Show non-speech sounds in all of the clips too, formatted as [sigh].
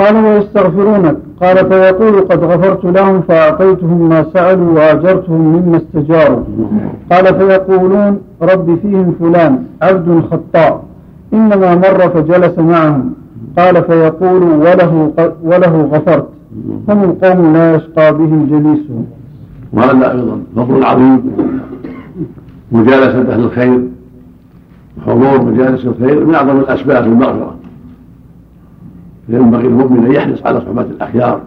قال ويستغفرونك. قال فيقول قد غفرت لهم فأعطيتهم ما سألوا وأجرتهم مما استجاروا. قال فيقولون رب فيهم فلان عبد خطاء إنما مر فجلس معهم. قال فيقول وله, وله غفرت. هم القوم لا يشقى بهم جليسهم. وهذا أيضا. فضل عظيم. مجالسة أهل الخير وحضور مجالس الخير من أعظم الأسباب المغفرة. فينبغي المؤمن أن يحرص على صحبة الأخيار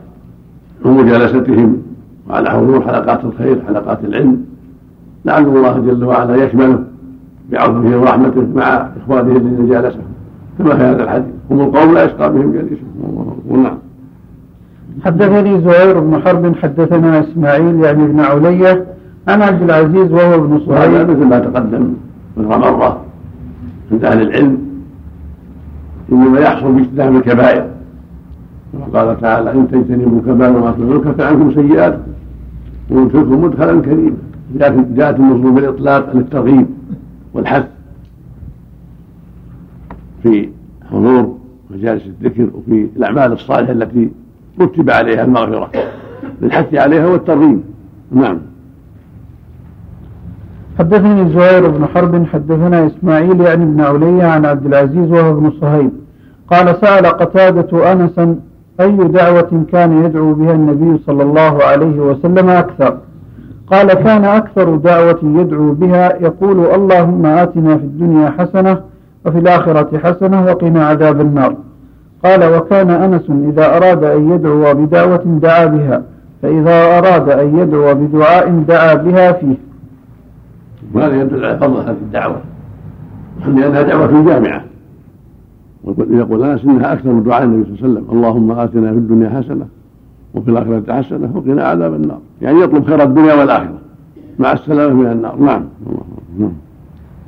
ومجالستهم وعلى حضور حلقات الخير حلقات العلم. لعل الله جل وعلا يشمله بعفوه ورحمته مع إخوانه الذين جالسهم. كما في هذا الحديث. هم القوم لا يشقى بهم جليسهم. نعم. حدثني زهير بن حرب حدثنا إسماعيل يعني ابن علية عن عبد العزيز وهو ابن صهيب. مثل ما تقدم من مرة عند أهل العلم إنما يحصل باجتناب الكبائر. وقال تعالى إن تجتنبوا كبائر ما تنهون يكفر عنكم سيئات ويدخلكم مدخلا كريما. جاءت النصوص بالإطلاق للترغيب والحث في حضور مجالس الذكر وفي الأعمال الصالحة التي رتب عليها المغفرة. للحث عليها والترغيب. نعم. حدثني زهير بن حرب حدثنا إسماعيل يعني ابن علي عن عبد العزيز وهو ابن صهيب. قال سأل قتادة أنسا أي دعوة كان يدعو بها النبي صلى الله عليه وسلم أكثر؟ قال كان أكثر دعوة يدعو بها يقول اللهم آتنا في الدنيا حسنة وفي الآخرة حسنة وقنا عذاب النار. قال وكان أنس إذا أراد أن يدعو بدعوة دعا بها فإذا أراد أن يدعو بدعاء دعا بها فيه. وهذا يدل على فضل هذه الدعوة لأنها دعوة جامعة. يقول أنس إنها أكثر من دعاء النبي صلى الله عليه وسلم. اللهم آتنا في الدنيا حسنة وفي الآخرة حسنة وقنا عذاب النار. يعني يطلب خير الدنيا والآخرة. مع السلامة من النار. نعم.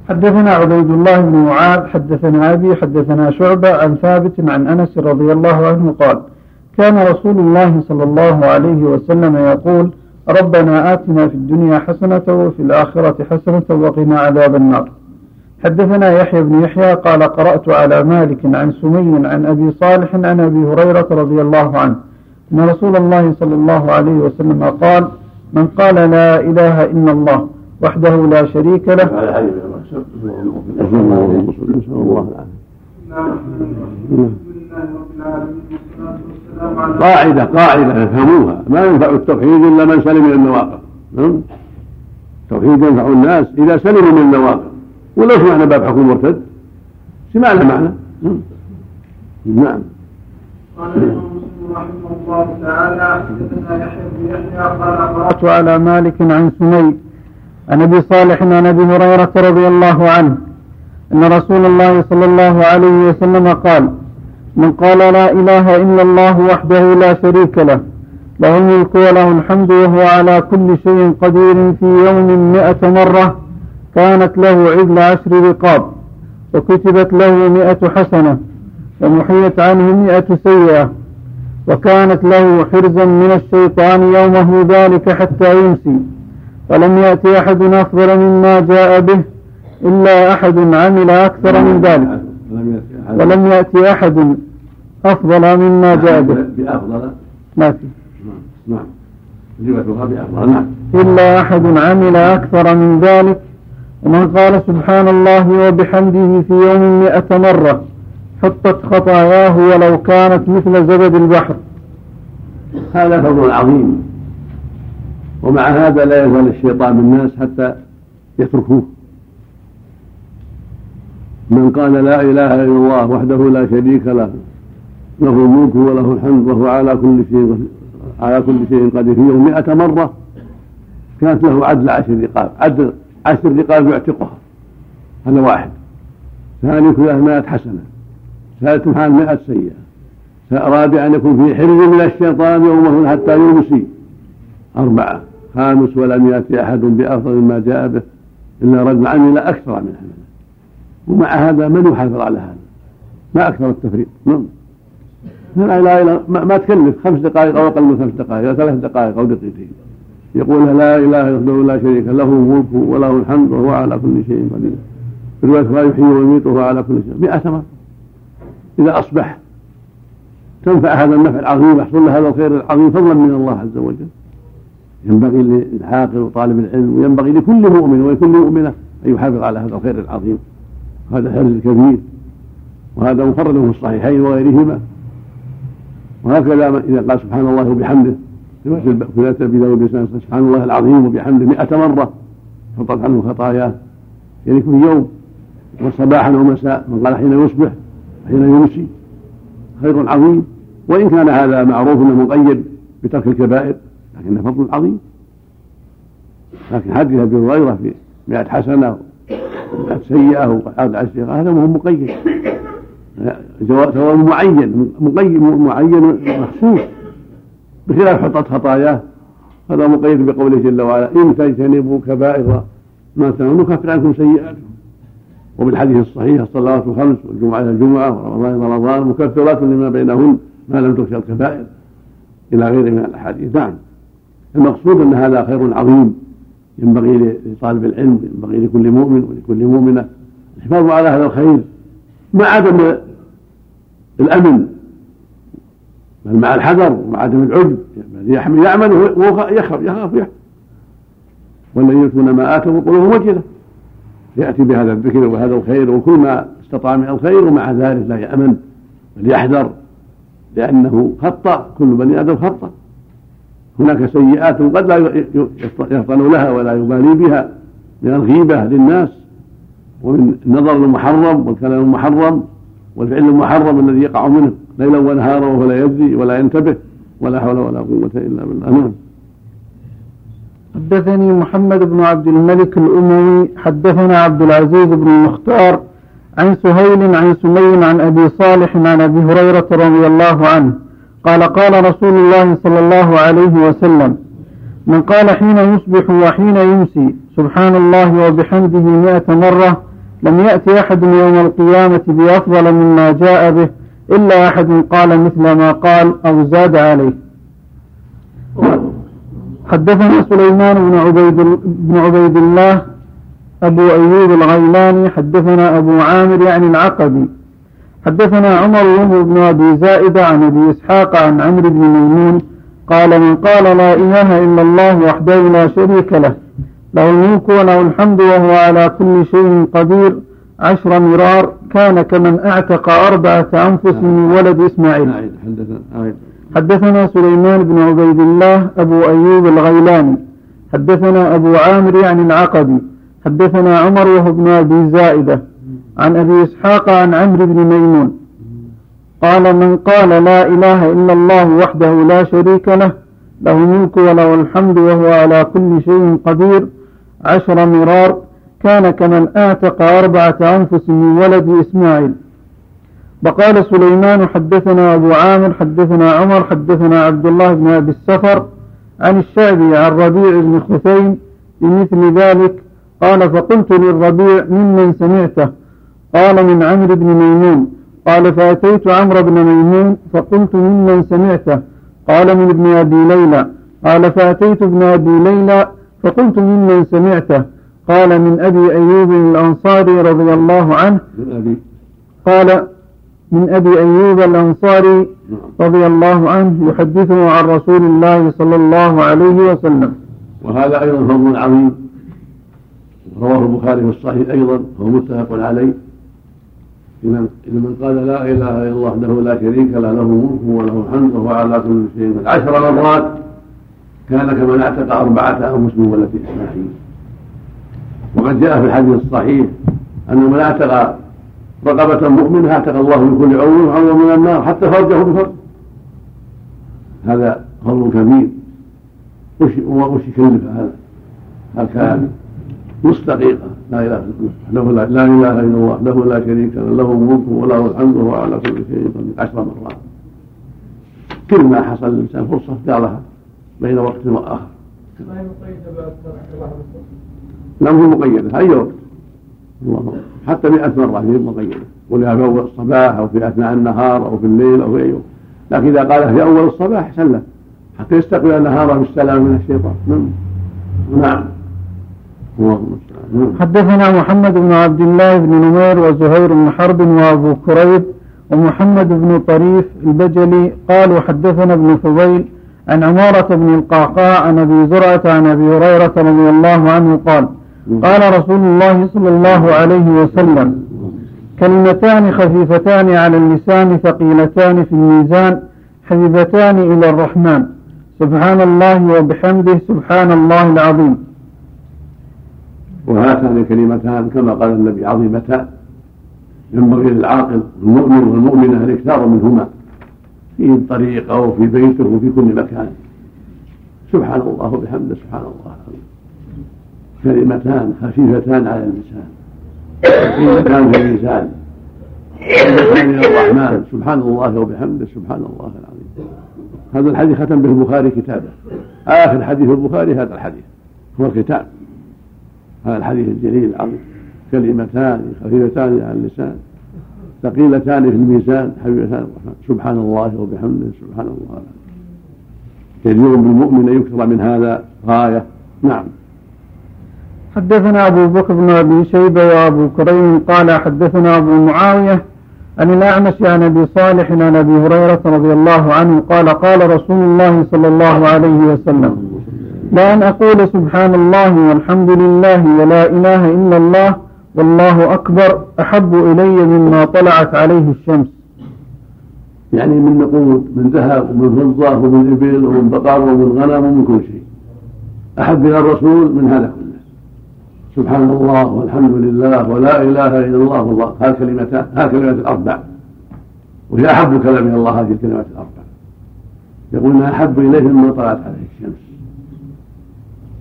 حدثنا عبيد الله بن معاذ حدثنا أبي حدثنا شعبة عن ثابت عن أنس رضي الله عنه قال كان رسول الله صلى الله عليه وسلم يقول ربنا آتنا في الدنيا حسنة وفي الآخرة حسنة وقنا عذاب النار. حدثنا يحيى بن يحيى قال قرأت على مالك عن سمي عن أبي صالح عن أبي هريرة رضي الله عنه. أن رسول الله صلى الله عليه وسلم قال من قال لا إله إلا الله وحده لا شريك له قاعدة قاعدة يفهموها. ما ينفع التوحيد إلا من سلم من النواقض. التوحيد ينفع الناس إذا سلموا من النواقض. ولا سمعنا باب حكم المرتد؟ سمعنا معنى. نعم. قال رحمه الله تعالى حدثنا يحيى بن يحيى قال قرأت على مالك عن سمي عن أبي صالح عن أبي هريرة رضي الله عنه أن رسول الله صلى الله عليه وسلم قال من قال لا إله إلا الله وحده لا شريك له له الملك وله الحمد وهو على كل شيء قدير في يوم مئة مرة كانت له عدل عشر رقاب وكتبت له مئة حسنة ومحيت عنه مئة سيئة وكانت له حرزا من الشيطان يومه ذلك حتى يمسي ولم يأتي أحد أفضل مما جاء به إلا أحد عمل أكثر من ذلك ولم يأتي أحد أفضل مما جاء به. بأفضل؟ ما في نعم. نعم. إلا أحد عمل أكثر من ذلك ومن قال سبحان الله وبحمده في يوم مئة مرة حطت خطاياه ولو كانت مثل زبد البحر. هذا فضل عظيم. ومع هذا لا يزال الشيطان بالناس حتى يتركوه. من قال لا إله إلا الله وحده لا شريك له له الملك وله الحمد وهو على كل شيء على كل شيء قدير. في يوم مئة مرة كانت له عدل عشر رقاب عدل عشر رقاب يعتقها. هذا واحد. ثاني كلها مائة حسنة. ثالث حال مائة سيئة. رابع أن يكون في حرز من الشيطان يومه حتى يمسي. أربعة. خامس ولم يأتي أحد بأفضل مما جاء به إلا رجل عمل أكثر من هذا. ومع هذا من يحافظ على هذا؟ ما أكثر التفريط نعم. لا إله ما, ما تكلف. خمس دقائق أو أقل من خمس دقائق. أو ثلاث دقائق أو دقيقتين. يقول لا إله إلا الله لا شريك له الملك وله الحمد وهو على كل شيء قدير. في رواية لا يحيي ويميت وهو على كل شيء. مئة مرة إذا أصبح تنفع هذا النفع العظيم ويحصل له هذا الخير العظيم فضلا من الله عز وجل. ينبغي للعاقل وطالب العلم وينبغي لكل مؤمن ولكل مؤمنة أن يحافظ على هذا الخير العظيم. وهذا الحرز الكبير وهذا مفرد في الصحيحين وغيرهما. وهكذا إذا قال سبحان الله وبحمده في أبي داود سبحان الله العظيم وبحمده مئة مرة حطت عنه خطاياه. يعني كل يوم وصباحا ومساء من قال حين يصبح حين يمسي خير عظيم. وإن كان هذا معروف أنه مقيد بترك الكبائر لكنه فضل عظيم. لكن حديث أبي هريرة في مئة حسنة ومئة سيئة وقعد عشرة هذا مو مقيد. ثواب معين مقيد معين مخصوص. بخلاف حطت خطاياه هذا مقيد بقوله جل وعلا إن تجتنبوا كبائر ما تنهون نكفر عنكم سيئاتكم. وبالحديث الصحيح الصلوات الخمس والجمعة إلى الجمعة ورمضان إلى رمضان مكفرات لما بينهن ما لم تخشى الكبائر. إلى غيره من الأحاديث. نعم. المقصود أن هذا خير عظيم. ينبغي لطالب العلم ينبغي لكل مؤمن ولكل مؤمنة. الحفاظ على هذا الخير مع عدم الأمن بل مع الحذر ومع عدم العجب الذي يعمل وهو يخاف يخاف والذين يؤتون ما آتوا وقلوبهم وجلة. يأتي بهذا الذكر وهذا الخير وكل ما استطاع من الخير ومع ذلك لا يأمن. بل يحذر لأنه خطأ كل بني آدم خطأ. هناك سيئات قد لا يفطن لها ولا يبالي بها. من الغيبة للناس ومن النظر المحرم والكلام المحرم والفعل المحرم الذي يقع منه. ليلا ونهارا وهو لا يدري ولا ينتبه ولا حول ولا قوة إلا بالله. نعم. حدثني محمد بن عبد الملك الأموي حدثنا عبد العزيز بن المختار عن سهيل عن سمي عن أبي صالح عن أبي هريرة رضي الله عنه. قال قال رسول الله صلى الله عليه وسلم من قال حين يصبح وحين يمسي سبحان الله وبحمده مئة مرة لم يأتي أحد يوم القيامة بأفضل مما جاء به إلا أحد قال مثل ما قال أو زاد عليه. حدثنا سليمان بن عبيد, بن عبيد الله أبو أيوب الغيلاني حدثنا أبو عامر يعني العقبي. حدثنا عمر بن أبي زائدة عن أبي إسحاق عن عمرو بن ميمون قال من قال لا إله إلا الله وحده لا شريك له له الملك وله الحمد وهو على كل شيء قدير عشر مرار كان كمن أعتق أربعة أنفس من ولد إسماعيل. حدثنا سليمان بن عبيد الله أبو أيوب الغيلاني. حدثنا أبو عامر يعني العقدي. حدثنا عمر وهو ابن أبي زائدة. عن أبي إسحاق عن عمرو بن ميمون. قال من قال لا إله إلا الله وحده لا شريك له له الملك وله الحمد وهو على كل شيء قدير عشر مرار كان كمن آتق أربعة أنفس من ولد إسماعيل. وقال سليمان حدثنا أبو عامر حدثنا عمر حدثنا عبد الله بن أبي السفر عن الشعبي عن ربيع بن خثيم بمثل ذلك قال فقلت للربيع ممن سمعته؟ قال من عمرو بن ميمون. قال فأتيت عمرو بن ميمون فقلت ممن سمعته؟ قال من ابن أبي ليلى. قال فأتيت ابن أبي ليلى فقلت ممن سمعته؟ قال من أبي أيوب الأنصاري رضي الله عنه قال من أبي أيوب الأنصاري رضي الله عنه يحدثه عن رسول الله صلى الله عليه وسلم. وهذا أيضا فضل عظيم رواه البخاري في الصحيح أيضا وهو متفق عليه. لمن من قال لا إله إلا الله وحده لا شريك له له ملك وله الحمد وهو على كل شيء عشر مرات كان كمن اعتق أربعة أنفس من ولد إسماعيل. وقد جاء في الحديث الصحيح ان من أعتق رقبة مؤمنة أعتق الله من كل عضو عضو من النار حتى فرجه بفرج هذا فضل كبير. وش يكلف هذا؟ هل كان نص دقيقة لا إله إلا الله. له لا, إله إلا الله. له لا شريك له. له الملك وله الحمد وهو على كل شيء قدير. عشر مرات. كل ما حصل للإنسان فرصة قالها بين وقت وآخر. هي مقيدة أي وقت الله. حتى مئة مرة هي مقيدة. ولها في أول الصباح أو في أثناء النهار أو في الليل أو في أي وقت لكن إذا قالها في أول الصباح أحسن له حتى يستقبل النهار بالسلام من الشيطان. نعم, نعم. حدثنا محمد بن عبد الله بن نمير وزهير بن حرب وأبو كريب ومحمد بن طريف البجلي قالوا حدثنا ابن فضيل عن عمارة بن القعقاع عن أبي زرعة عن أبي هريرة رضي الله عنه قال قال رسول الله صلى الله عليه وسلم كلمتان خفيفتان على اللسان ثقيلتان في الميزان حبيبتان إلى الرحمن. سبحان الله وبحمده سبحان الله العظيم. وهاتان الكلمتان كما قال النبي عظيمتان. ينبغي للعاقل المؤمن والمؤمنة الإكثار منهما في الطريق أو في بيته وفي كل مكان. سبحان الله وبحمده سبحان الله. كلمتان خفيفتان على اللسان كلمتان في اللسان إلى الرحمن. سبحان الله وبحمده سبحان الله العظيم. هذا الحديث ختم به البخاري كتابه. آخر حديث البخاري هذا الحديث. هو الختام هذا الحديث الجليل العظيم. كلمتان خفيفتان على اللسان. ثقيلتان في الميزان حبيبتان الرحمن. سبحان الله وبحمده سبحان الله كثير بالمؤمن ان يكثر من هذا غاية. نعم. حدثنا أبو بكر بن أبي شيبة وأبو كريم قال حدثنا أبو معاوية عن الأعمش عن أبي صالح عن أبي هريرة رضي الله عنه قال قال رسول الله صلى الله عليه وسلم لأن أقول سبحان الله والحمد لله ولا إله إلا الله والله أكبر أحب إلي مما طلعت عليه الشمس. يعني من نقود من ذهب ومن فضة ومن إبل ومن بقر ومن غنم ومن كل شيء. أحب إلى الرسول من هذا كله. سبحان الله والحمد لله ولا إله إلا الله والله. هذه كلمتان هذه كلمات الأربع. وهي أحب كلام إلى الله هذه الكلمات الأربع. يقول انها أحب إليه مما طلعت عليه الشمس.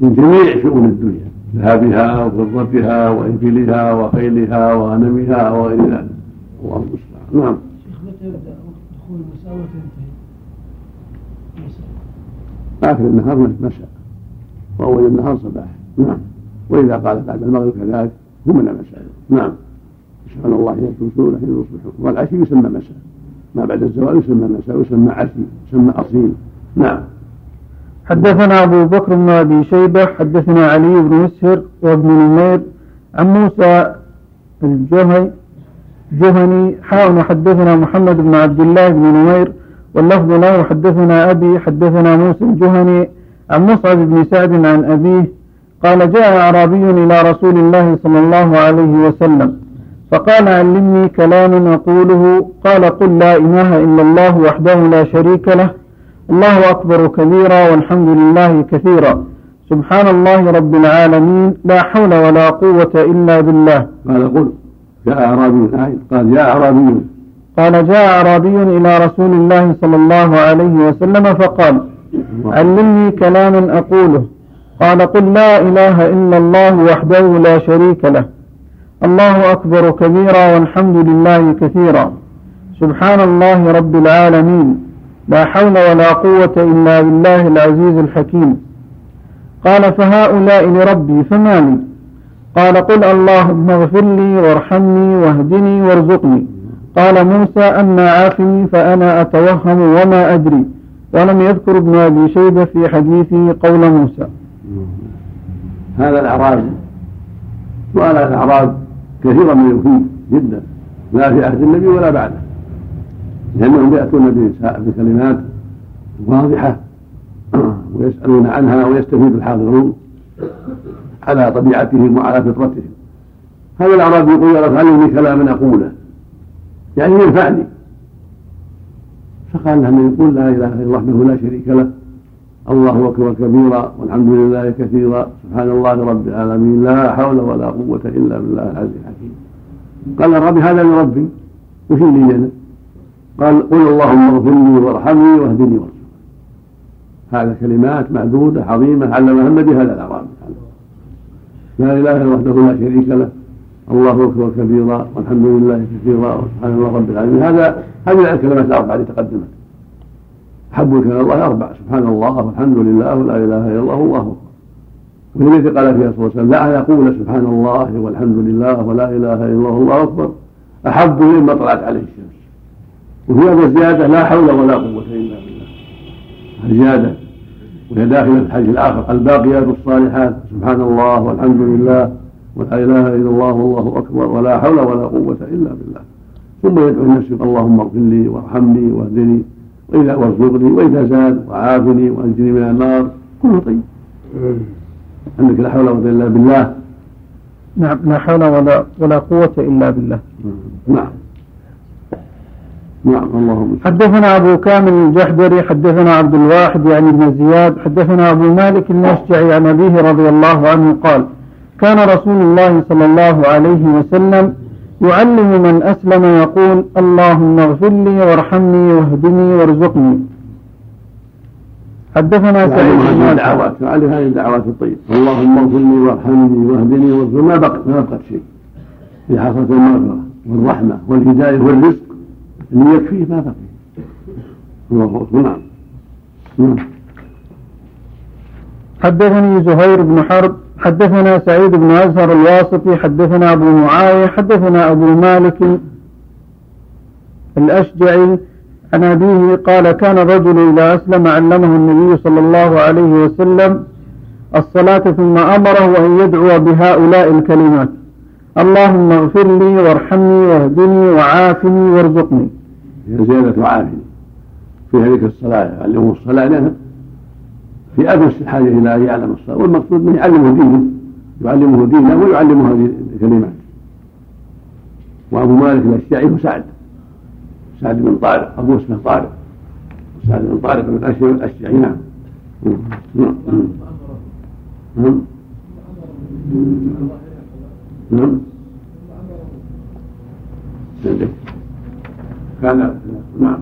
من جميع شؤون الدنيا ذهبها وفضتها وإبلها وخيلها وغنمها وغير ذلك الله المستعان. نعم. شيخ متى يبدا دخول المساء وتنتهي؟ آخر النهار مساء وأول النهار صباح. نعم. وإذا قال بعد المغرب كذلك هو من المساء نعم. سبحان الله حين تمسون حين تصبحون والعشي يسمى مساء. ما بعد الزوال يسمى مساء ويسمى عشي يسمى أصيل. نعم. حدثنا أبو بكر بن أبي شيبة حدثنا علي بن مسهر وابن نمير عن موسى الجهني جهني. حاول حدثنا محمد بن عبد الله بن نمير واللفظ له حدثنا أبي حدثنا موسى الجهني عن مصعب بن سعد عن أبيه قال جاء أعرابي إلى رسول الله صلى الله عليه وسلم فقال علمني كلاما أقوله. قال قل لا إله إلا الله وحده لا شريك له الله أكبر كبيرا والحمد لله كثيرا. سبحان الله رب العالمين لا حول ولا قوة إلا بالله. قال قل جاء أعرابي قال جاء أعرابي. قال جاء أعرابي إلى رسول الله صلى الله عليه وسلم فقال علمني كلاما أقوله. قال قل لا إله إلا الله وحده لا شريك له. الله أكبر كبيرا والحمد لله كثيرا. سبحان الله رب العالمين. لا حول ولا قوة إلا بالله العزيز الحكيم. قال فهؤلاء لربي فما لي؟ قال قل اللهم اغفر لي وارحمني واهدني وارزقني. قال موسى أما عافني فأنا أتوهم وما أدري. ولم يذكر ابن أبي شيبة في حديثه قول موسى. هذا الأعراب سؤال الأعراب كثيرا ما يفيد جدا لا في عهد النبي ولا بعده. لأنهم يأتون بكلمات واضحة [clears throat] ويسألون عنها ويستفيد الحاضرون على طبيعتهم وعلى فطرتهم. هذا الأعرابي يقول يا رب علمني كلاما أقوله؟ يعني ينفعني. فقال له من يقول لا إله إلا الله وحده لا شريك له. الله أكبر كبيرا والحمد لله كثيرا سبحان الله رب العالمين لا حول ولا قوة إلا بالله العزيز الحكيم. قال الرب هذا لربي وش لي أنا؟ قال قل اللهم اغفر لي وارحمني واهدني وارزقني هذا كلمات معدودة عظيمة علمها النبي هذا الاعرابي لا إله إلا وحده لا شريك له. الله أكبر كبيرا والحمد لله كثيرا وسبحان الله رب العالمين. هذا هذه الكلمات الأربعة التي تقدمت. أحب الكلام الله أربع. سبحان الله والحمد لله ولا إله إلا الله والله أكبر التي قال فيها صلى الله عليه وسلم لا يقول سبحان الله والحمد لله ولا إله إلا الله والله أكبر. أحب مما طلعت عليه الشمس. وفي هذا الزيادة لا حول ولا قوة إلا بالله. الزيادة وهي داخلة في الحديث الآخر. الباقيات الصالحات سبحان الله والحمد لله ولا إله إلا الله والله أكبر ولا حول ولا قوة إلا بالله. ثم يدعو لنفسه اللهم اغفر لي وارحمني واهدني. وإذا وارزقني وإذا زاد وعافني وأنجني من النار كله طيب. عندك لا حول ولا قوة إلا بالله. نعم لا حول ولا ولا قوة إلا بالله. نعم. نعم اللهم حدثنا أبو كامل الجحدري حدثنا عبد الواحد يعني ابن زياد حدثنا أبو مالك النشجعي عن أبيه رضي الله عنه قال كان رسول الله صلى الله عليه وسلم يعلم من أسلم يقول اللهم اغفر لي وارحمني واهدني وارزقني. حدثنا سعيد بن الدعوات يعلم هذه الدعوات الطيبة اللهم اغفر لي وارحمني واهدني وارزقني ما بقى؟ ما بقت شيء. في حصلت المغفرة والرحمة والهداية والرزق اللي يكفيه ما بقي. الله نعم. نعم. حدثني زهير بن حرب حدثنا سعيد بن أزهر الواسطي حدثنا أبو معاوية حدثنا أبو مالك الأشجعي عن أبيه قال كان الرجل إذا أسلم علمه النبي صلى الله عليه وسلم الصلاة ثم أمره أن يدعو بهؤلاء الكلمات اللهم اغفر لي وارحمني واهدني وعافني وارزقني. زيادة عافية في هذه الصلاة يعلمه الصلاة لأنه في أمس الحاجة إلى أن يعلم الصلاة. والمقصود أنه يعلمه دينه يعلمه دينه ويعلمه هذه الكلمات. وأبو مالك الأشجعي هو سعد سعد بن طارق أبو اسمه طارق. سعد بن طارق بن الأشجعي نعم. نعم. نعم. نعم. كان نعم.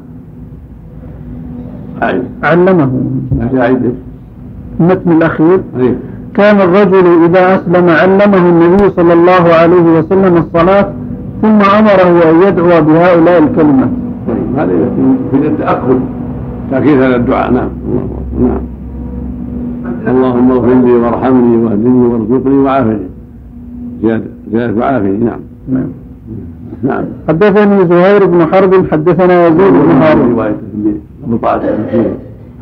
علمه. أعيد. المتن الأخير. أيه. كان الرجل إذا أسلم علمه النبي صلى الله عليه وسلم الصلاة ثم أمره أن يدعو بهؤلاء الكلمات طيب هذا في التأخر تأكيد هذا الدعاء. نعم. نعم. اللهم اغفر لي وارحمني واهدني وارزقني وعافني. زيادة زيادة وعافني نعم. نعم. نعم. حدثني زهير بن حرب حدثنا يزيد بن هارون رواية أبو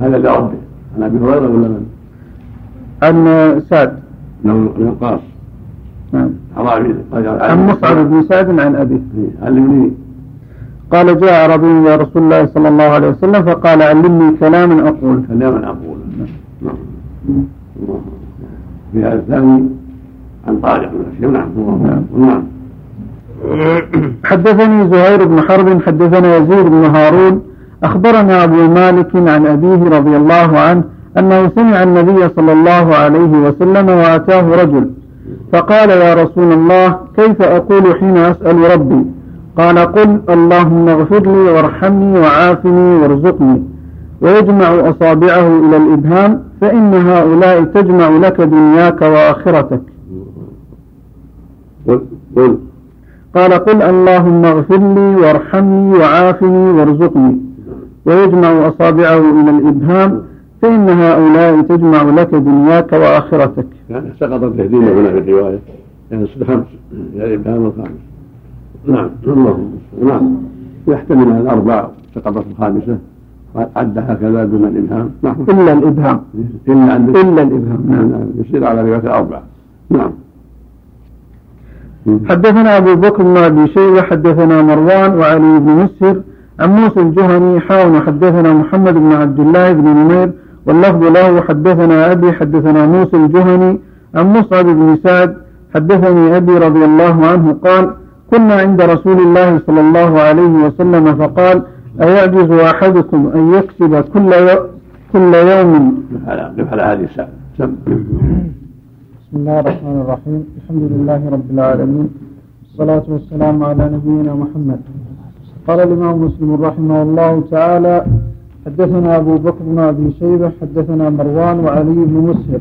هذا لربه عن أبي هريرة ولا من؟ عن سعد. نعم قاص نعم. عن مصعب بن سعد عن أبيه. إيه، علمني قال جاء عربي إلى رسول الله صلى الله عليه وسلم فقال علمني كلاما أقول. كلاما أقول. نعم. في هذا الثاني عن طارق بن نعم. نعم. نعم. حدثني زهير بن حرب حدثنا يزيد بن هارون أخبرنا أبو مالك عن أبيه رضي الله عنه أنه سمع النبي صلى الله عليه وسلم وأتاه رجل فقال يا رسول الله كيف أقول حين أسأل ربي؟ قال قل اللهم اغفر لي وارحمني وعافني وارزقني. ويجمع أصابعه إلى الإبهام فإن هؤلاء تجمع لك دنياك وآخرتك. قل قال قل اللهم اغفر لي وارحمني وعافني وارزقني. ويجمع أصابعه إلى الإبهام فإن هؤلاء تجمع لك دنياك وآخرتك. يعني سقط التهديد هنا في الرواية. يعني خمس. يعني الإبهام الخامس. نعم اللهم نعم. يحتمل الأربع سقطت الخامسة. عد هكذا دون الإبهام. نعم. إلا الإبهام. إلا إلا الإبهام. نعم يصير على رواية الأربع. نعم. حدثنا أبو بكر بن أبي شيبة حدثنا مروان وعلي بن مسهر عن موسى الجهني حاول حدثنا محمد بن عبد الله بن نمير واللفظ له حدثنا أبي حدثنا موسى الجهني عن مصعب بن سعد حدثني أبي رضي الله عنه قال كنا عند رسول الله صلى الله عليه وسلم فقال أيعجز أحدكم أن يكسب كل يو... كل يوم؟ على هذه الساعة. بسم الله الرحمن الرحيم. الحمد لله رب العالمين. والصلاة والسلام على نبينا محمد. قال الإمام مسلم رحمه الله تعالى حدثنا أبو بكر بن أبي شيبة حدثنا مروان وعلي بن مسهر.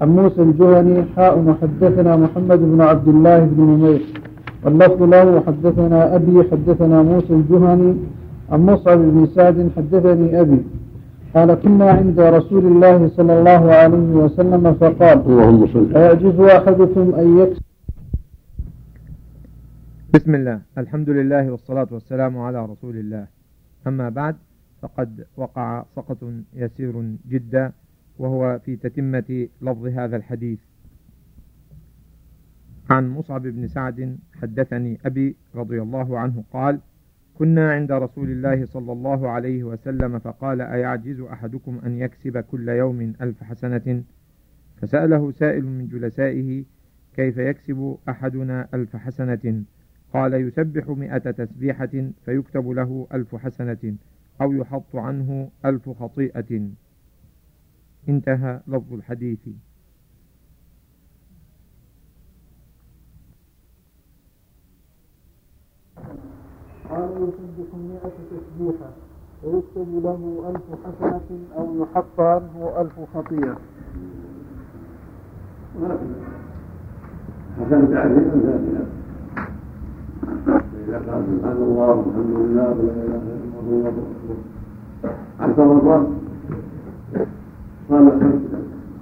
عن موسى الجهني حاء وحدثنا محمد بن عبد الله بن نمير. واللفظ له حدثنا أبي حدثنا موسى الجهني. عن مصعب بن سعد حدثني أبي. قال كنا عند رسول الله صلى الله عليه وسلم فقال اللهم صل أيعجز أحدكم أن يكسب بسم الله الحمد لله والصلاة والسلام على رسول الله. أما بعد فقد وقع سقط يسير جدا وهو في تتمة لفظ هذا الحديث. عن مصعب بن سعد حدثني أبي رضي الله عنه قال كنا عند رسول الله صلى الله عليه وسلم فقال أيعجز أحدكم أن يكسب كل يوم ألف حسنة؟ فسأله سائل من جلسائه كيف يكسب أحدنا ألف حسنة؟ قال يسبح مئة تسبيحة فيكتب له ألف حسنة. أو يحط عنه ألف خطيئة. انتهى لفظ الحديث. قال يسبح مئة تسبيحة. ويكتب له ألف حسنة أو يحط عنه ألف خطيئة. حسن تعريف ثانية قال سبحان الله والحمد لله ولا إله إلا الله والله أكبر عشر مرات قال خمسة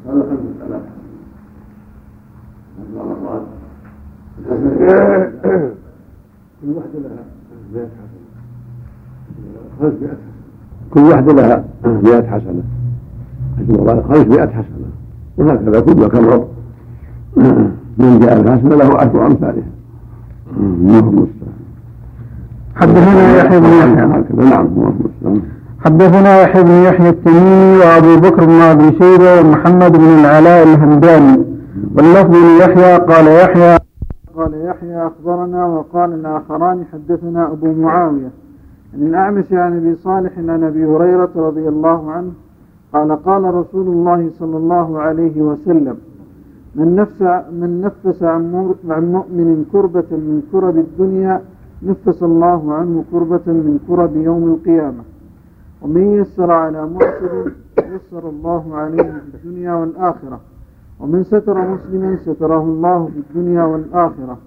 قال خمسة آلاف عشر مرات كل واحدة لها مئة حسنة. خمسمائة كل واحدة لها مئة حسنة. مرات خمسمائة حسنة وهكذا كل كرر من جاء الحسنة له عشر أمثالها. اللهم حدثنا يحيى بن يحيى. نعم حدثنا يحيى بن يحيى التميمي وأبو بكر بن ابي شيبه ومحمد بن العلاء الهمداني واللفظ ليحيى قال يحيى. قال يحيى أخبرنا وقال الآخران حدثنا أبو معاوية. عن الاعمش عن أبي صالح عن أبي هريرة رضي الله عنه قال قال رسول الله صلى الله عليه وسلم من نفس من نفس عن مؤمن كربة من كرب الدنيا نفس الله عنه كربة من كرب يوم القيامة. ومن يسر على معسر يسر الله عليه في الدنيا والآخرة. ومن ستر مسلما ستره الله في الدنيا والآخرة.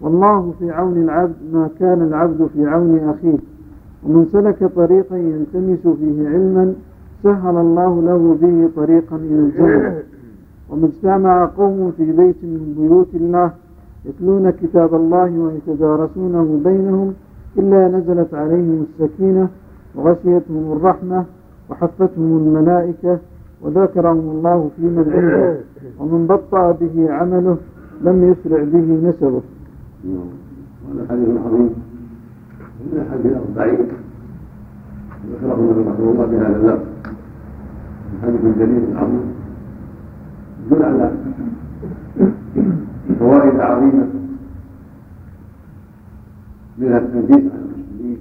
والله في عون العبد ما كان العبد في عون أخيه. ومن سلك طريقا يلتمس فيه علما سهل الله له به طريقا إلى الجنة. وما اجتمع قوم في بيت من بيوت الله يتلون كتاب الله ويتدارسونه بينهم إلا نزلت عليهم السكينة وغشيتهم الرحمة وحفتهم الملائكة وذكرهم الله في من عنده ومن بطأ به عمله لم يسرع به نسبه. هذا حديث عظيم من الحديث الأربعين ذكره النبي رحمه الله بهذا اللفظ حديث جليل عظيم يدل على فوائد عظيمة منها التنفيذ على المسلمين.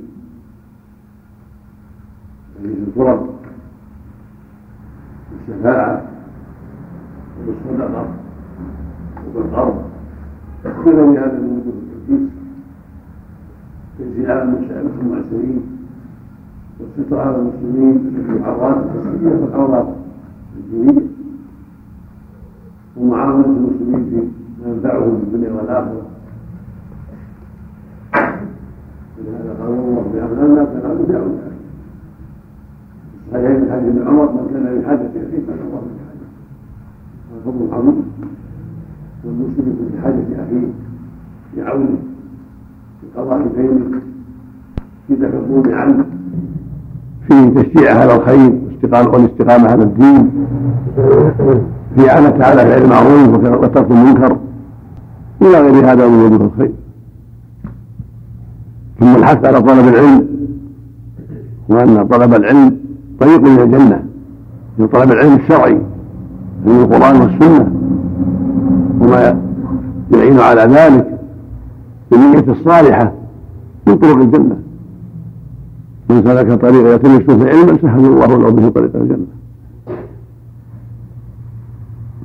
تنفيذ الكرم والشفاعة وبالصدقة وبالقرض من هذا من وجوه التنفيذ تنزيل على المعسرين والستر على المسلمين في العورات الحسية والعورات الدينية ومعاملة المسلمين فيما ينفعهم في الدنيا والآخرة. ولهذا قال الله بأمر الناس كان يدعون صحيح من حديث ابن عمر من كان بحاجة أخيه كان الله بحاجة هذا فضل عظيم والمسلم يكون بحاجة أخيه في عونه في قضاء دينه في تكفل عنه في تشجيع هذا الخير والاستقامة على الدين في عمل تعالى فعل المعروف وترك المنكر. إلى غير هذا من وجوه الخير. ثم الحث على طلب العلم وأن طلب العلم طريق إلى الجنة من طلب العلم الشرعي من القرآن والسنة وما يعين على ذلك بالنية الصالحة من طرق الجنة. من سلك طريق يلتمس فيه علما سهل الله له به طريق الجنة.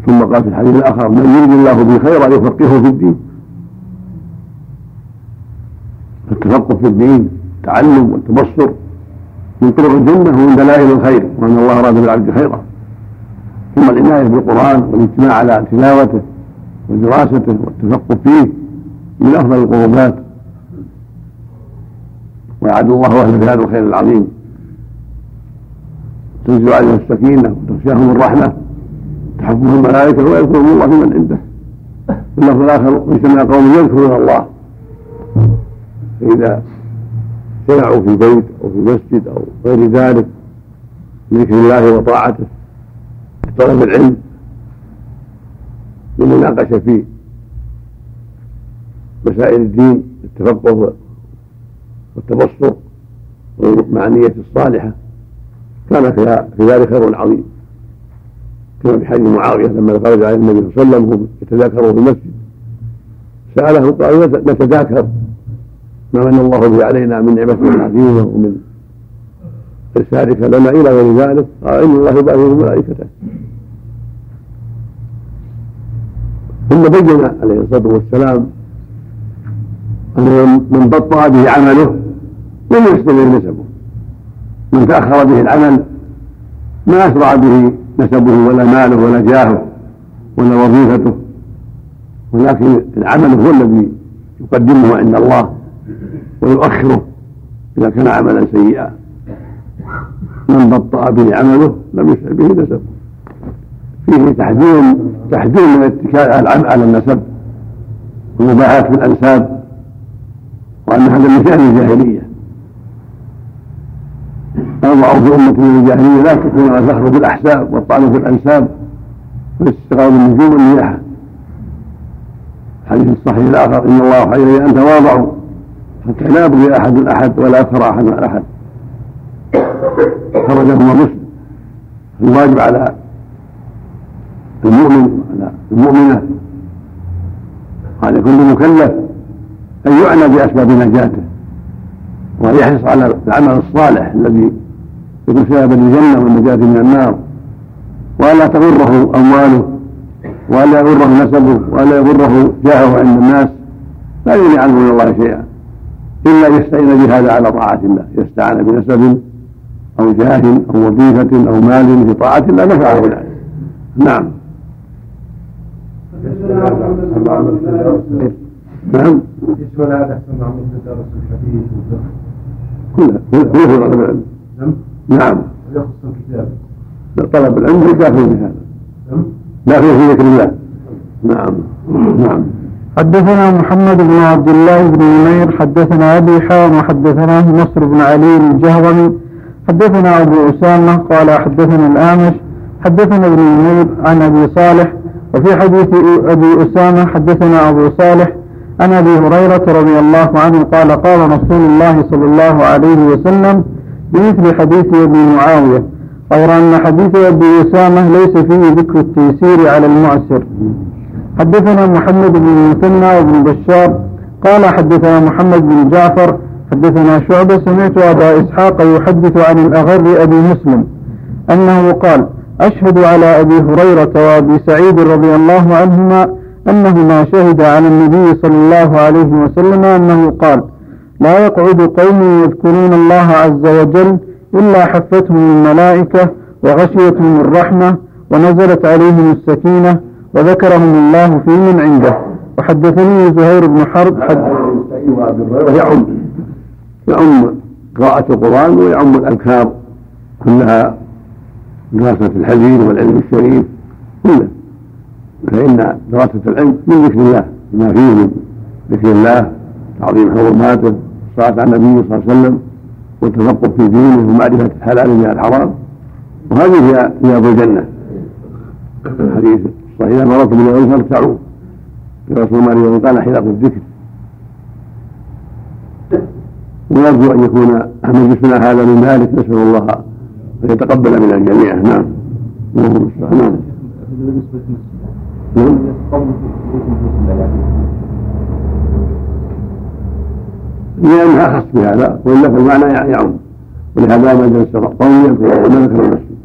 ثم قال في الحديث الآخر من يريد الله به خيرا يفقهه في الدين. التفقه في الدين التعلم والتبصر من طرق الجنة ومن دلائل الخير وأن الله أراد بالعبد خيرا. ثم العناية بالقرآن والاجتماع على تلاوته ودراسته والتفقه فيه من أفضل القربات. ويعد الله اهله بهذا الخير العظيم. تنزل عليهم السكينة وتغشاهم الرحمة. تحفهم الملائكة ويذكرون الله في من عنده. واللفظ الآخر اجتمع قوم يذكرون الله. فإذا اجتمعوا في بيت أو في مسجد أو غير ذلك ذكر الله وطاعته طلب العلم والمناقشة في مسائل الدين التفقه والتبصر مع النية الصالحة كان في ذلك خير عظيم. في حديث معاوية لما خرج عليه النبي صلى الله عليه وسلم وهم يتذاكرون في المسجد. سأله قال نتذاكر ما من الله به علينا من نعمة عظيمة ومن إرشادك لنا إلى غير ذلك. قال إن الله يبارك ملائكته ثم بين عليه الصلاة والسلام أن من بطأ به عمله لم يستمر نسبه. من تأخر به العمل ما أسرع به نسبه ولا ماله ولا جاهه ولا وظيفته. ولكن العمل هو الذي يقدمه عند الله ويؤخره إذا كان عملا سيئا. من بطأ به عمله لم يسع به نسبه. فيه تحذير تحذير من الاتكال على النسب والمباحث في الأنساب. وأن هذا من شأن الجاهلية. أوضع في أمة من الجاهلية لا تكون الفخر بالأحساب والطعن في الأنساب والاستغاثة بالنجوم والنياحة الحديث الصحيح الآخر إن الله حي أن تواضعوا حتى لا يبغي أحد أحد ولا يفخر أحد على أحد خرجهما مسلم. الواجب على المؤمن وعلى المؤمنة وعلى كل مكلف أن يعنى بأسباب نجاته وأن يحرص على العمل الصالح الذي يكون سببا للجنة والنجاة من النار. وألا تغره أمواله وألا يغره نسبه وألا يغره جاهه عند الناس. لا يغني عنه من الله شيئا. إلا يستعين بهذا على طاعة الله. يستعان بنسب أو جاه أو وظيفة أو مال في طاعة الله نفعه ذلك نعم. نعم. أحسن الحديث كلها كلها طلب العلم نعم. نعم. ويخص الكتاب طلب العلم داخل في هذا. داخل في ذكر الله. نعم. نعم. حدثنا محمد بن عبد الله بن نمير حدثنا أبي حام وحدثناه نصر بن علي الجهضمي. حدثنا أبو أسامة قال حدثنا الأعمش حدثنا ابن نمير عن أبي صالح. وفي حديث أبي أسامة حدثنا أبو صالح عن أبي هريرة رضي الله عنه قال قال رسول الله صلى الله عليه وسلم بمثل حديث ابي معاوية غير أن حديث أبي أسامة ليس فيه ذكر التيسير على المعسر. حدثنا محمد بن المثنى وابن بشار قال حدثنا محمد بن جعفر حدثنا شعبة سمعت أبا إسحاق يحدث عن الأغر أبي مسلم أنه قال أشهد على أبي هريرة وأبي سعيد رضي الله عنهما أنهما شهد على النبي صلى الله عليه وسلم أنه قال لا يقعد قوم يذكرون الله عز وجل إلا حفتهم الملائكة وغشيتهم الرحمة ونزلت عليهم السكينة وذكرهم الله في من عنده. وحدثني زهير بن حرب. حد يعم يعم قراءة القرآن ويعم الأذكار كلها دراسة الحديث والعلم الشريف كله فإن دراسة العلم من ذكر الله ما فيه من ذكر الله تعظيم حرماته الصلاة على النبي صلى الله عليه وسلم والتفقه في دينه ومعرفة الحلال من الحرام. وهذه هي ثياب الجنة. الحديث الصحيح مررتم من الغيث فارتعوا رسول الله قال حلاق الذكر. ويرجو أن يكون مجلسنا هذا من ذلك نسأل الله أن يتقبل من الجميع. نعم. اللهم نعم. نعم. لأنها أخص بهذا وإلا فالمعنى يعم ولهذا ما جلس قوم يذكرون ذكر المسجد.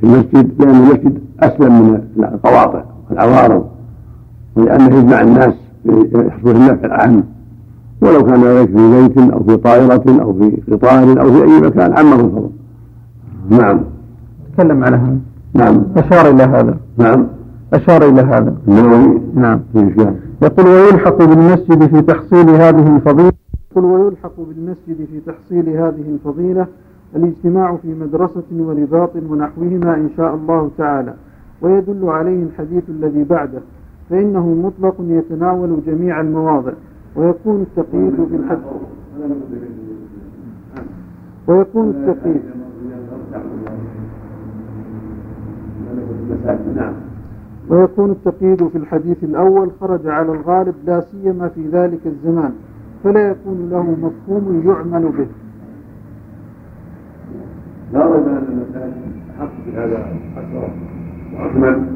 في المسجد لأن المسجد أسلم من القواطع والعوارض ولأنه يجمع الناس يحصل النفع الأعم ولو كان ذلك في بيت أو في طائرة أو في قطار أو في أي مكان عمه الفضل نعم. تكلم على هذا. نعم. أشار إلى هذا. نعم. أشار إلى هذا. النووي نعم. في إشكال يقول ويلحق بالمسجد في تحصيل هذه الفضيلة. يقول ويلحق بالمسجد في تحصيل هذه الفضيلة الاجتماع في مدرسة ورباط ونحوهما إن شاء الله تعالى. ويدل عليه الحديث الذي بعده. فإنه مطلق يتناول جميع المواضع. ويكون التقييد بالحد ويكون التقييد. نعم. ويكون التقييد في الحديث الأول خرج على الغالب لا سيما في ذلك الزمان فلا يكون له مفهوم يعمل به. لا ريب أن المساجد احق بهذا أكثر واكمل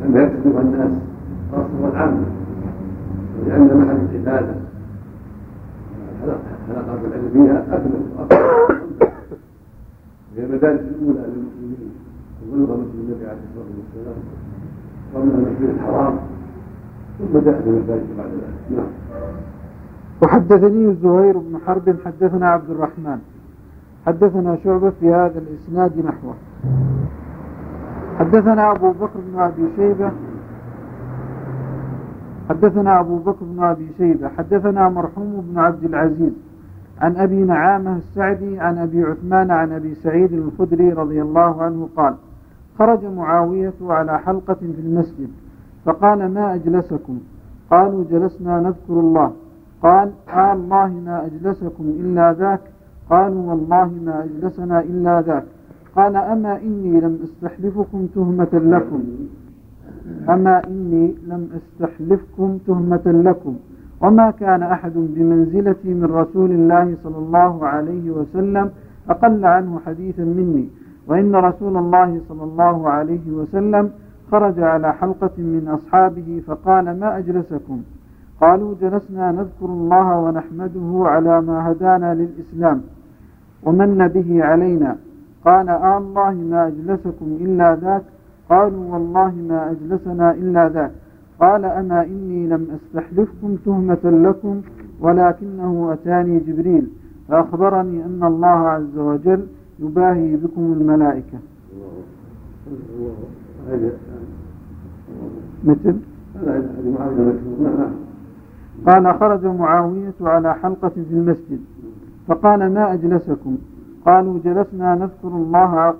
لانها يكتب الناس خاصة والعامه ولان محل العباده حلقات العلم فيها أكمل وأكثر هي المدارس الأولى للمسلمين وبلغ مسجد النبي عليه الصلاة والسلام. نعم. وحدثني زهير بن حرب حدثنا عبد الرحمن. حدثنا شعبة في هذا الإسناد نحوه. حدثنا أبو بكر بن أبي شيبة. حدثنا أبو بكر بن أبي شيبة. حدثنا مرحوم بن عبد العزيز عن أبي نعامة السعدي عن أبي عثمان عن أبي سعيد الخدري رضي الله عنه قال خرج معاوية على حلقة في المسجد فقال ما أجلسكم؟ قالوا جلسنا نذكر الله. قال آه الله ما أجلسكم إلا ذاك. قالوا والله ما أجلسنا إلا ذاك. قال أما إني لم أستحلفكم تهمة لكم. أما إني لم أستحلفكم تهمة لكم. وما كان أحد بمنزلتي من رسول الله صلى الله عليه وسلم أقل عنه حديثا مني. وإن رسول الله صلى الله عليه وسلم خرج على حلقة من أصحابه فقال ما أجلسكم؟ قالوا جلسنا نذكر الله ونحمده على ما هدانا للإسلام ومن به علينا. قال آه الله ما أجلسكم إلا ذاك. قالوا والله ما أجلسنا إلا ذاك. قال أما إني لم أستحلفكم تهمة لكم ولكنه أتاني جبريل فأخبرني أن الله عز وجل يباهي بكم الملائكة. مثل؟ قال خرج معاوية على حلقة في المسجد فقال ما أجلسكم؟ قالوا جلسنا نذكر الله.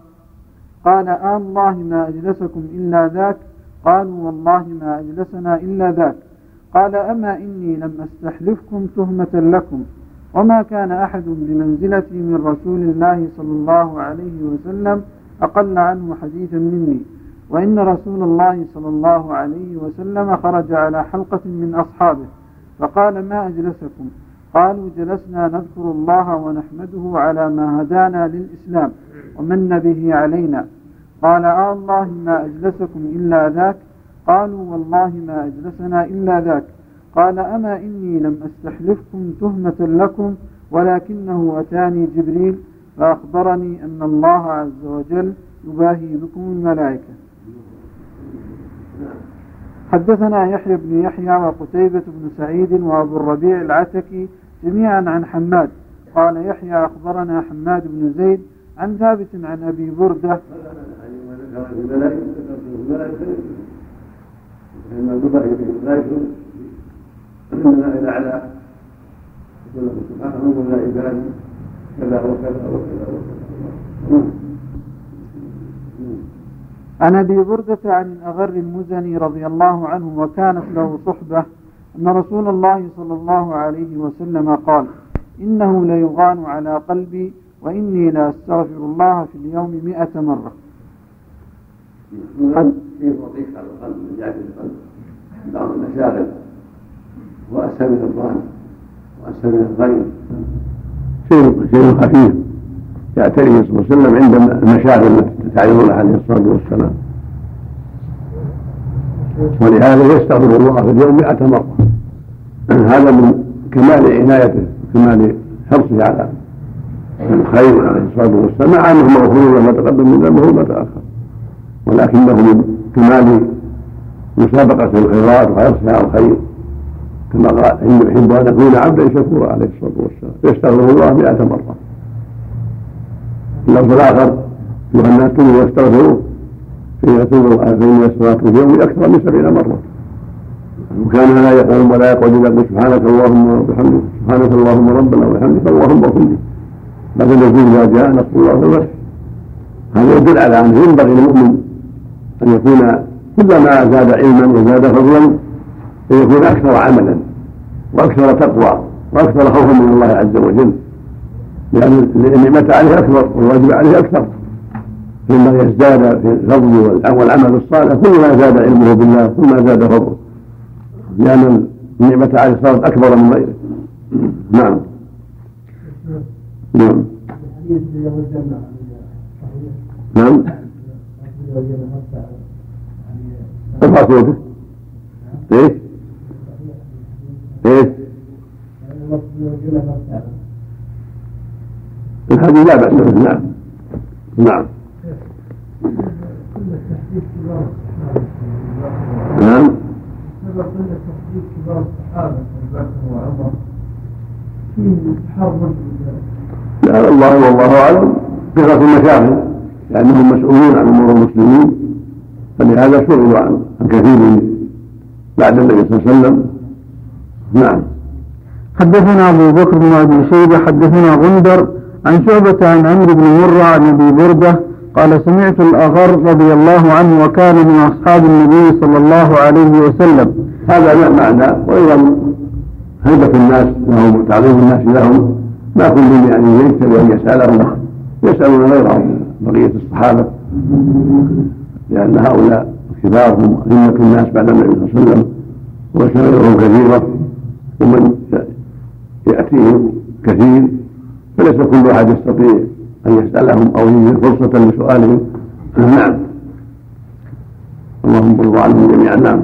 قال آه الله ما أجلسكم إلا ذاك. قالوا والله ما أجلسنا إلا ذاك. قال أما إني لم أستحلفكم تهمة لكم؟ وما كان أحد بمنزلتي من رسول الله صلى الله عليه وسلم أقل عنه حديثا مني. وإن رسول الله صلى الله عليه وسلم خرج على حلقة من أصحابه فقال ما أجلسكم؟ قالوا جلسنا نذكر الله ونحمده على ما هدانا للإسلام ومن به علينا. قال آه الله ما أجلسكم إلا ذاك. قالوا والله ما أجلسنا إلا ذاك. قال أما إني لم أستحلفكم تهمة لكم ولكنه أتاني جبريل فأخبرني أن الله عز وجل يباهي بكم الملائكة. حدثنا يحيى بن يحيى وقتيبة بن سعيد وأبو الربيع العتكي جميعا عن حماد. قال يحيى أخبرنا حماد بن زيد عن ثابت عن أبي بردة. إننا إلى على يقول سبحانه ولا عباد كذا وكذا وكذا وكذا عن أبي بردة عن الاغر المزني رضي الله عنه وكانت له صحبة أن رسول الله صلى الله عليه وسلم قال إنه ليغان على قلبي وإني لاستغفر الله في اليوم مئة مرة. قد في وظيفه على القلب؟ من جهة القلب. بعض المشاغل. وأسهل من الظن وأسهل من الغيب شيء شيء خفيف. يعتريه صلى الله عليه وسلم عند المشاغل التي تعرض عليه الصلاة والسلام. ولهذا يستغفر الله في اليوم مئة مرة. هذا من كمال عنايته وكمال حرصه على الخير عليه الصلاة والسلام. مع أنه مغفور له ما تقدم من ذنبه وما تأخر. ولكنه من كمال مسابقة الخيرات وحرصه على الخير. كما قال إنه يحب أن يكون عبدا شكورا عليه الصلاة والسلام. فيستغفر الله مئة مرة. اللفظ الآخر الناس كلوا واستغفروه فإن فإن الصلاة في اليوم أكثر من سبعين مرة. وكان لا يقوم ولا يقعد إلا يقول سبحانك اللهم وبحمدك سبحانك اللهم ربنا وبحمدك اللهم اغفر لي. بعد يقول إذا جاء نصر الله في الفتح هذا يدل على أنه ينبغي للمؤمن أن يكون كلما زاد علما وزاد فضلا أن يكون أكثر عملا وأكثر تقوى وأكثر خوفا من الله عز وجل لأن النعمة عليه أكبر والواجب عليه أكثر. مما يزداد في الفضل والعمل الصالح كل ما زاد علمه بالله كل ما زاد فضله. لأن النعمة عليه صارت أكبر من غيره. نعم. نعم. نعم. ارفع صوتك إيش؟ إيش؟ الحديث لا بأس به نعم. نعم. نعم. تحديد كبار بكر وعمر فيه لا الله والله أعلم. كثره المشاغل لأنهم مسؤولون عن أمور المسلمين فلهذا شغلوا عن كثير بعد النبي صلى الله عليه وسلم نعم. حدثنا أبو بكر بن أبي شيبة حدثنا غندر عن شعبة عن عمرو بن مرة عن أبي بردة قال سمعت الأغر رضي الله عنه وكان من أصحاب النبي صلى الله عليه وسلم. هذا معنى وأيضا هيبة الناس لهم تعظيم الناس لهم. ما كل يعني يجتهد أن يسألهم يسألون غيرهم بقية الصحابة. لأن هؤلاء كبار هم أئمة الناس بعد النبي صلى الله عليه وسلم وشرائعهم كثيرة. ومن يأتيهم كثير فليس كل أحد يستطيع أن يسألهم أو يجد فرصة لسؤالهم. نعم. اللهم ارضى عنهم جميعا نعم.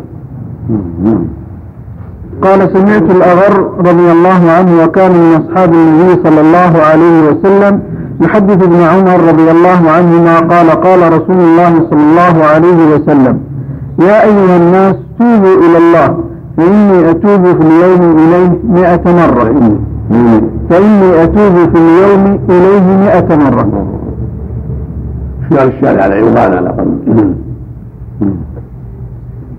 قال سمعت الأغر رضي الله عنه وكان من أصحاب النبي صلى الله عليه وسلم يحدث ابن عمر رضي الله عنهما قال قال رسول الله صلى الله عليه وسلم يا أيها الناس توبوا إلى الله. فإني أتوب في اليوم إليه مئة مرة. فإني أتوب في اليوم إليه مئة مرة. شعر الشارع على عيوبان على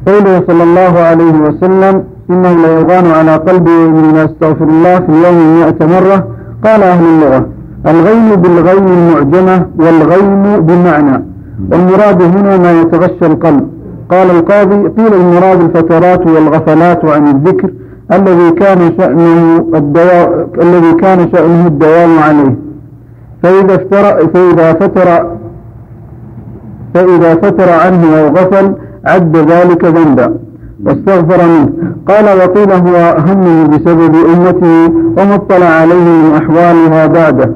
قوله صلى الله عليه وسلم إنه ليغان على قلبي من أستغفر الله في اليوم مئة مرة. قال أهل اللغة الغين بالغين المعجمة والغين بمعنى. والمراد هنا ما يتغشى القلب. قال القاضي قيل المراد الفترات والغفلات عن الذكر الذي كان شأنه الدواء الذي كان شأنه الدوام عليه. فإذا افتر فإذا فتر فإذا فتر عنه أو غفل عد ذلك ذنبا واستغفر منه. قال وقيل هو همه بسبب أمته وما اطلع عليه من أحوالها بعده.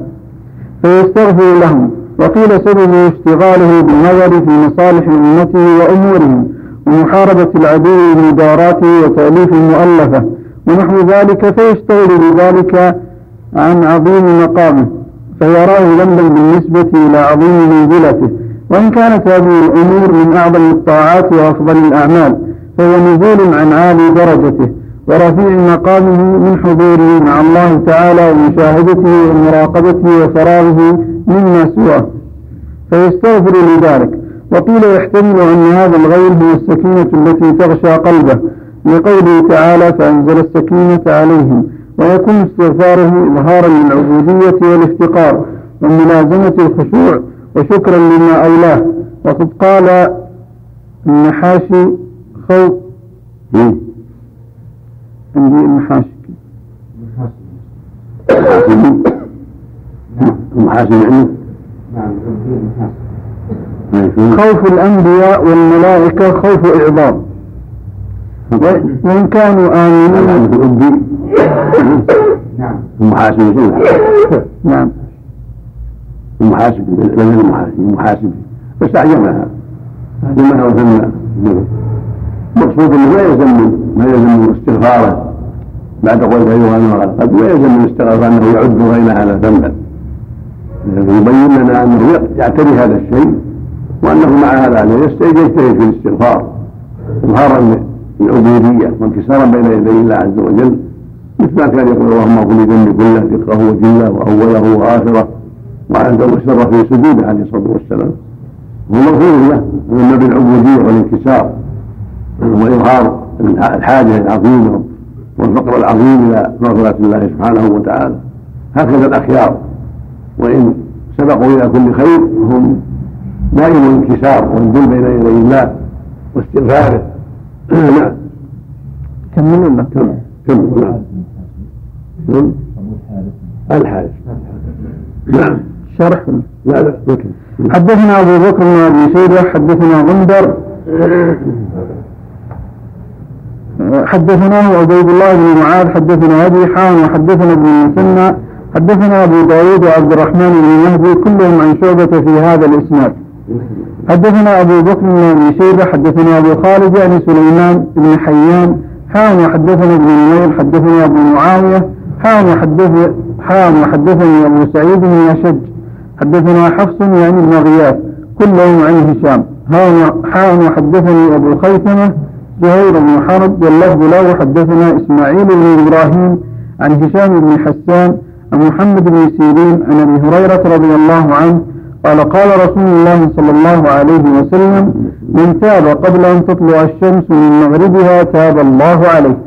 فيستغفر لهم. وقيل سببه اشتغاله بالنظر في مصالح أمته وأمورهم ومحاربة العدو ومداراته وتأليف المؤلفة ونحو ذلك فيشتغل بذلك عن عظيم مقامه فيراه ذنبا بالنسبة إلى عظيم منزلته وإن كانت هذه الأمور من أعظم الطاعات وأفضل الأعمال فهو نزول عن عالي درجته ورفيع مقامه من حضوره مع الله تعالى ومشاهدته ومراقبته وفراغه مما سواه فيستغفر لذلك. وقيل يحتمل أن هذا الغير هو السكينة التي تغشى قلبه. لقوله تعالى فأنزل السكينة عليهم. ويكون استغفاره إظهارا للعبودية والافتقار وملازمة الخشوع وشكرا لما أولاه. وقد قال النحاشي خوف. عندي النحاشي. المحاسن يعني خوف الأنبياء والملائكة خوف إعظام. وإن كانوا آمنين. نعم المحاسب نعم. المحاسب لم المحاسب المحاسب بس أعجبها لما وثنى المقصود إنه ما يلزم ما يلزم استغفاره. بعد قول ايها المرأة قد ما يلزم من الاستغفار أنه يعد غير هذا ذنبا يبين لنا أنه يعتري هذا الشيء وأنه مع هذا يجتهد في الاستغفار. إظهارا العبودية وانكسارا بين يدي الله عز وجل. مثل ما كان يقول اللهم اغفر لي ذنبي كله دقه وجله وأوله وآخره وعنده وسر في سجوده عليه الصلاة والسلام. هو مغفور له ومن بالعبوديه والانكسار. واظهار الحاجة العظيمه والفقر العظيم إلى مغفرة الله سبحانه وتعالى. هكذا الأخيار. وإن سبقوا إلى كل خير هم دائم الانكسار والذل بين يدي الله واستغفاره. [clears throat] نعم. كمل ولا كم؟ كم؟ نعم. الحارث نعم. شرح. لا لا حدثنا أبو بكر بن أبي شيبة حدثنا غندر. حدثناه عبيد الله بن معاذ حدثنا أبي حان وحدثنا ابن المثنى حدثنا أبو داود وعبد الرحمن بن مهدي كلهم عن شعبة في هذا الإسناد. حدثنا أبو بكر بن أبي شيبة حدثنا أبو خالد يعني سليمان بن حيان حان وحدثنا ابن نمير حدثنا أبو معاوية حان وحدث حان وحدثني أبو سعيد بن أشج حدثنا حفص يعني ابن غياث كلهم عن هشام. حان وحدثني أبو خيثمة زهير بن حرب واللفظ له حدثنا إسماعيل بن إبراهيم عن هشام بن حسان عن محمد بن سيرين عن أبي هريرة رضي الله عنه قال قال رسول الله صلى الله عليه وسلم من تاب قبل أن تطلع الشمس من مغربها تاب الله عليه.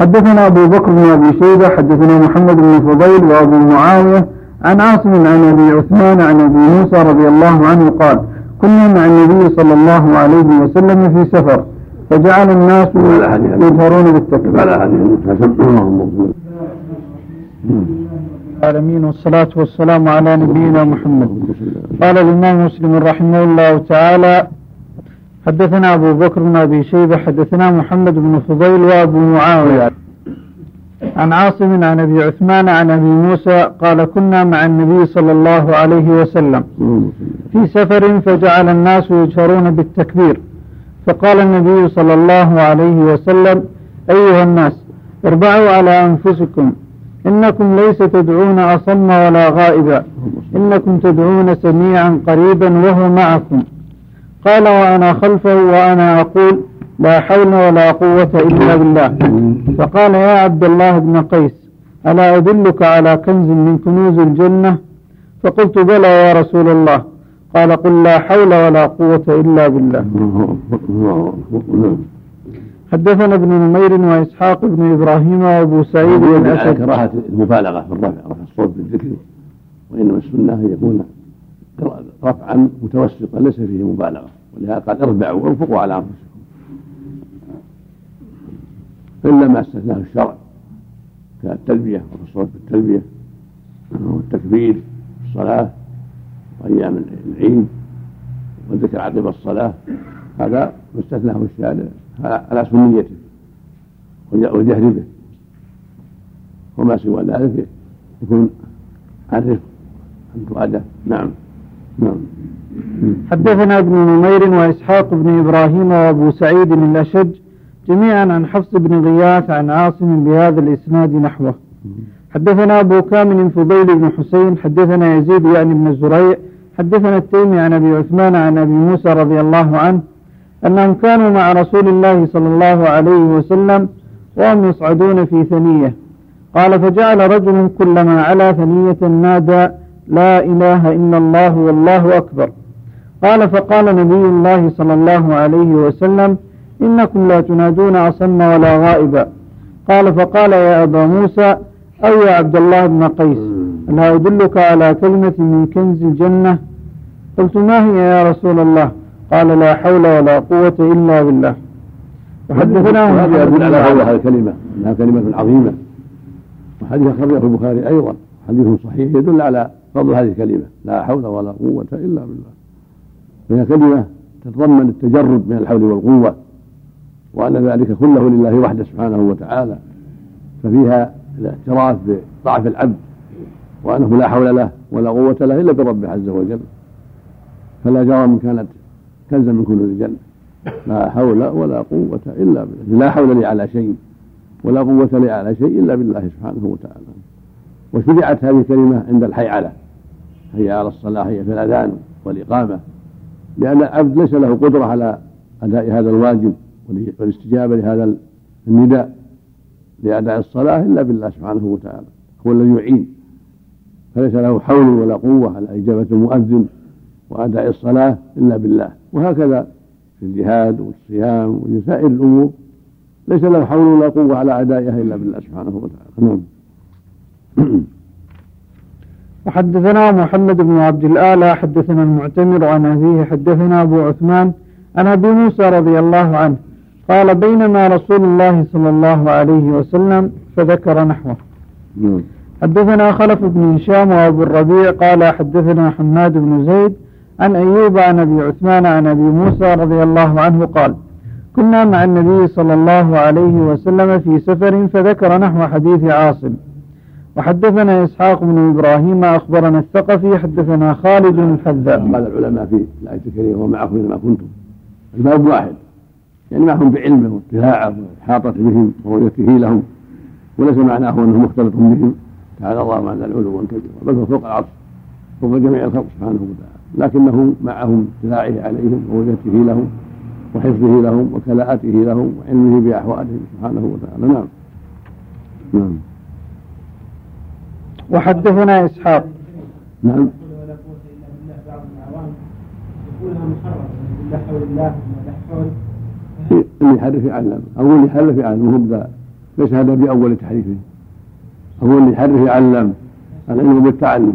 حدثنا أبو بكر بن أبي شيبة حدثنا محمد بن فضيل وأبو معاوية عن عاصم عن أبي عثمان عن أبي موسى رضي الله عنه قال كنا مع النبي صلى الله عليه وسلم في سفر فجعل الناس يجهرون بالتكبير. على حسن اللهم العالمين والصلاة والسلام على نبينا محمد. قال الإمام مسلم رحمه الله تعالى حدثنا أبو بكر بن أبي شيبة حدثنا محمد بن فضيل وأبو معاوية. عن عاصم عن أبي عثمان عن أبي موسى قال كنا مع النبي صلى الله عليه وسلم. في سفر فجعل الناس يجهرون بالتكبير. فقال النبي صلى الله عليه وسلم أيها الناس اربعوا على أنفسكم إنكم ليس تدعون أصم ولا غائبا إنكم تدعون سميعا قريبا وهو معكم. قال وأنا خلفه وأنا أقول لا حول ولا قوة إلا بالله. فقال يا عبد الله بن قيس ألا أدلك على كنز من كنوز الجنة؟ فقلت بلى يا رسول الله. قال قل لا حول ولا قوة إلا بالله. حدثنا ابن نمير وإسحاق بن إبراهيم وأبو سعيد بن أسد. كراهة المبالغة في الرفع رفع الصوت بالذكر وإنما السنة أن يكون رفعا متوسطا ليس فيه مبالغة ولهذا قال اربعوا وانفقوا على أنفسكم. إلا ما استثناه الشرع كالتلبية والصوت بالتلبية والتكبير في الصلاة وأيام العيد والذكر عقب الصلاة هذا ما استثناه الشارع على سنيته والجهر به. وما سوى ذلك يكون عرف أن تؤدى. نعم. نعم. حدثنا ابن نمير وإسحاق بن إبراهيم وأبو سعيد الأشج جميعا عن حفص بن غياث عن عاصم بهذا الإسناد نحوه. حدثنا أبو كامل فضيل بن حسين حدثنا يزيد يعني بن زريع حدثنا التيمي عن أبي عثمان عن أبي موسى رضي الله عنه أنهم كانوا مع رسول الله صلى الله عليه وسلم وهم يصعدون في ثنية. قال فجعل رجل كلما علا ثنية نادى لا إله إلا الله والله أكبر. قال فقال نبي الله صلى الله عليه وسلم إنكم لا تنادون أصم ولا غائبا قال فقال يا أبا موسى أو يا عبد الله بن قيس. ألا أدلك على كلمة من كنز الجنة. قلت ما هي يا رسول الله؟ قال لا حول ولا قوة إلا بالله. وحدثنا هذا يدل على هذه الكلمة أنها كلمة عظيمة. وحديث أخرجه البخاري أيضا حديث صحيح يدل على فضل هذه الكلمة لا حول ولا قوة إلا بالله. فهي كلمة تتضمن التجرد من الحول والقوة وأن ذلك كله لله وحده سبحانه وتعالى ففيها الاعتراف بضعف العبد. وأنه لا حول له ولا قوة له إلا بربه عز وجل. فلا جرم كانت كنزا من كنوز الجنة. لا حول ولا قوة إلا بالله. لا حول لي على شيء ولا قوة لي على شيء إلا بالله سبحانه وتعالى. وشرعت هذه الكلمة عند الحيعلة. هي على الصلاة هي في الأذان والإقامة. لأن العبد ليس له قدرة على أداء هذا الواجب والاستجابة لهذا النداء لأداء الصلاة إلا بالله سبحانه وتعالى. هو الذي يعين. فليس له حول ولا قوة على إجابة المؤذن وأداء الصلاة إلا بالله. وهكذا في الجهاد والصيام وسائر الأمور. ليس له حول ولا قوة على أدائها إلا بالله سبحانه وتعالى. نعم. [clears throat] وحدثنا محمد بن عبد الآلة حدثنا المعتمر عن أبيه حدثنا أبو عثمان عن أبي موسى رضي الله عنه قال بينما رسول الله صلى الله عليه وسلم فذكر نحوه. نعم. حدثنا خلف بن هشام وابو الربيع قال حدثنا حماد بن زيد عن أيوب عن أبي عثمان عن أبي موسى رضي الله عنه قال كنا مع النبي صلى الله عليه وسلم في سفر فذكر نحو حديث عاصم. وحدثنا إسحاق بن إبراهيم أخبرنا الثقفي حدثنا خالد الحذاء. قال العلماء في الآية الكريمة ومعكم إذا ما كنتم. الباب واحد. يعني معهم بعلمه واطلاعه وإحاطة بهم ورؤيته لهم وليس معناه أنه مختلط بهم. تعالى الله عن العلو والكبير بل هو فوق العرش فوق جميع الخلق سبحانه وتعالى. لكنه معهم اطلاعه عليهم ورؤيته لهم وحفظه لهم وكلاءته لهم وعلمه بأحوالهم سبحانه وتعالى. نعم. نعم. وحدثنا إسحاق. نعم. اللي يحرف يعلم. أو اللي يحرف يعلم هو ليس هذا بأول تحريفه. هو اللي يحرف يعلم العلم بالتعلم.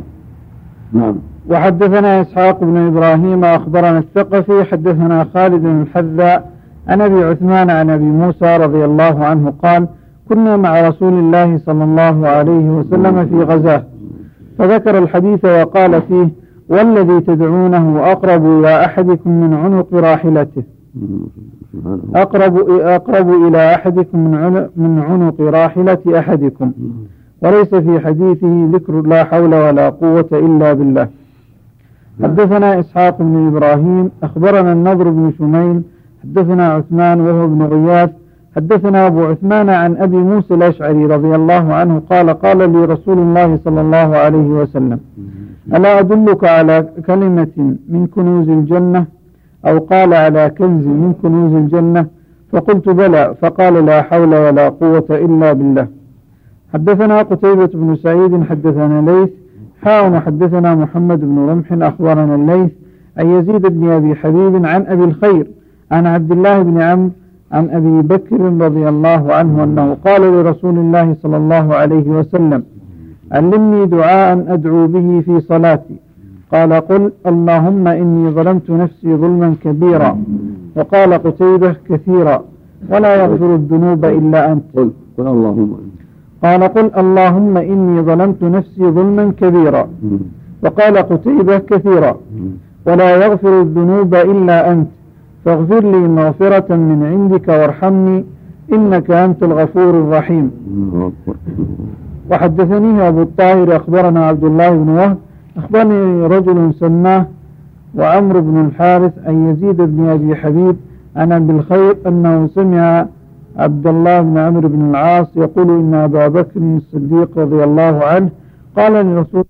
نعم. وحدثنا إسحاق بن إبراهيم أخبرنا الثقفي حدثنا خالد بن الحذاء عن أبي عثمان عن أبي موسى رضي الله عنه قال كنا مع رسول الله صلى الله عليه وسلم في غزاة. فذكر الحديث وقال فيه والذي تدعونه أقرب إلى أحدكم من عنق راحلته. أقرب أقرب إلى أحدكم من عنق راحلة أحدكم. وليس في حديثه ذكر لا حول ولا قوة إلا بالله. حدثنا إسحاق بن إبراهيم أخبرنا النضر بن شميل حدثنا عثمان وهو ابن غياث حدثنا أبو عثمان عن أبي موسى الأشعري رضي الله عنه قال قال لي رسول الله صلى الله عليه وسلم ألا أدلك على كلمة من كنوز الجنة؟ أو قال على كنز من كنوز الجنة؟ فقلت بلى. فقال لا حول ولا قوة إلا بالله. حدثنا قتيبة بن سعيد حدثنا ليث. حاء حدثنا محمد بن رمح. أخبرنا الليث عن يزيد بن أبي حبيب عن أبي الخير عن عبد الله بن عمرو عن أبي بكر رضي الله عنه أنه قال لرسول الله صلى الله عليه وسلم علمني دعاء أدعو به في صلاتي. قال قل اللهم إني ظلمت نفسي ظلما كبيرا. وقال قتيبة كثيرا ولا يغفر الذنوب إلا أنت. قل قل اللهم قال قل اللهم إني ظلمت نفسي ظلما كبيرا. وقال قتيبة كثيرا. ولا يغفر الذنوب إلا أنت. فاغفر لي مغفرة من عندك وارحمني. إنك أنت الغفور الرحيم. وحدثني أبو الطاهر أخبرنا عبد الله بن وهب. أخبرني رجل سماه وعمر بن الحارث أن يزيد بن أبي حبيب عن أبي الخير أنه سمع عبد الله بن عمرو بن العاص يقول إن أبا بكر الصديق رضي الله عنه قال لرسول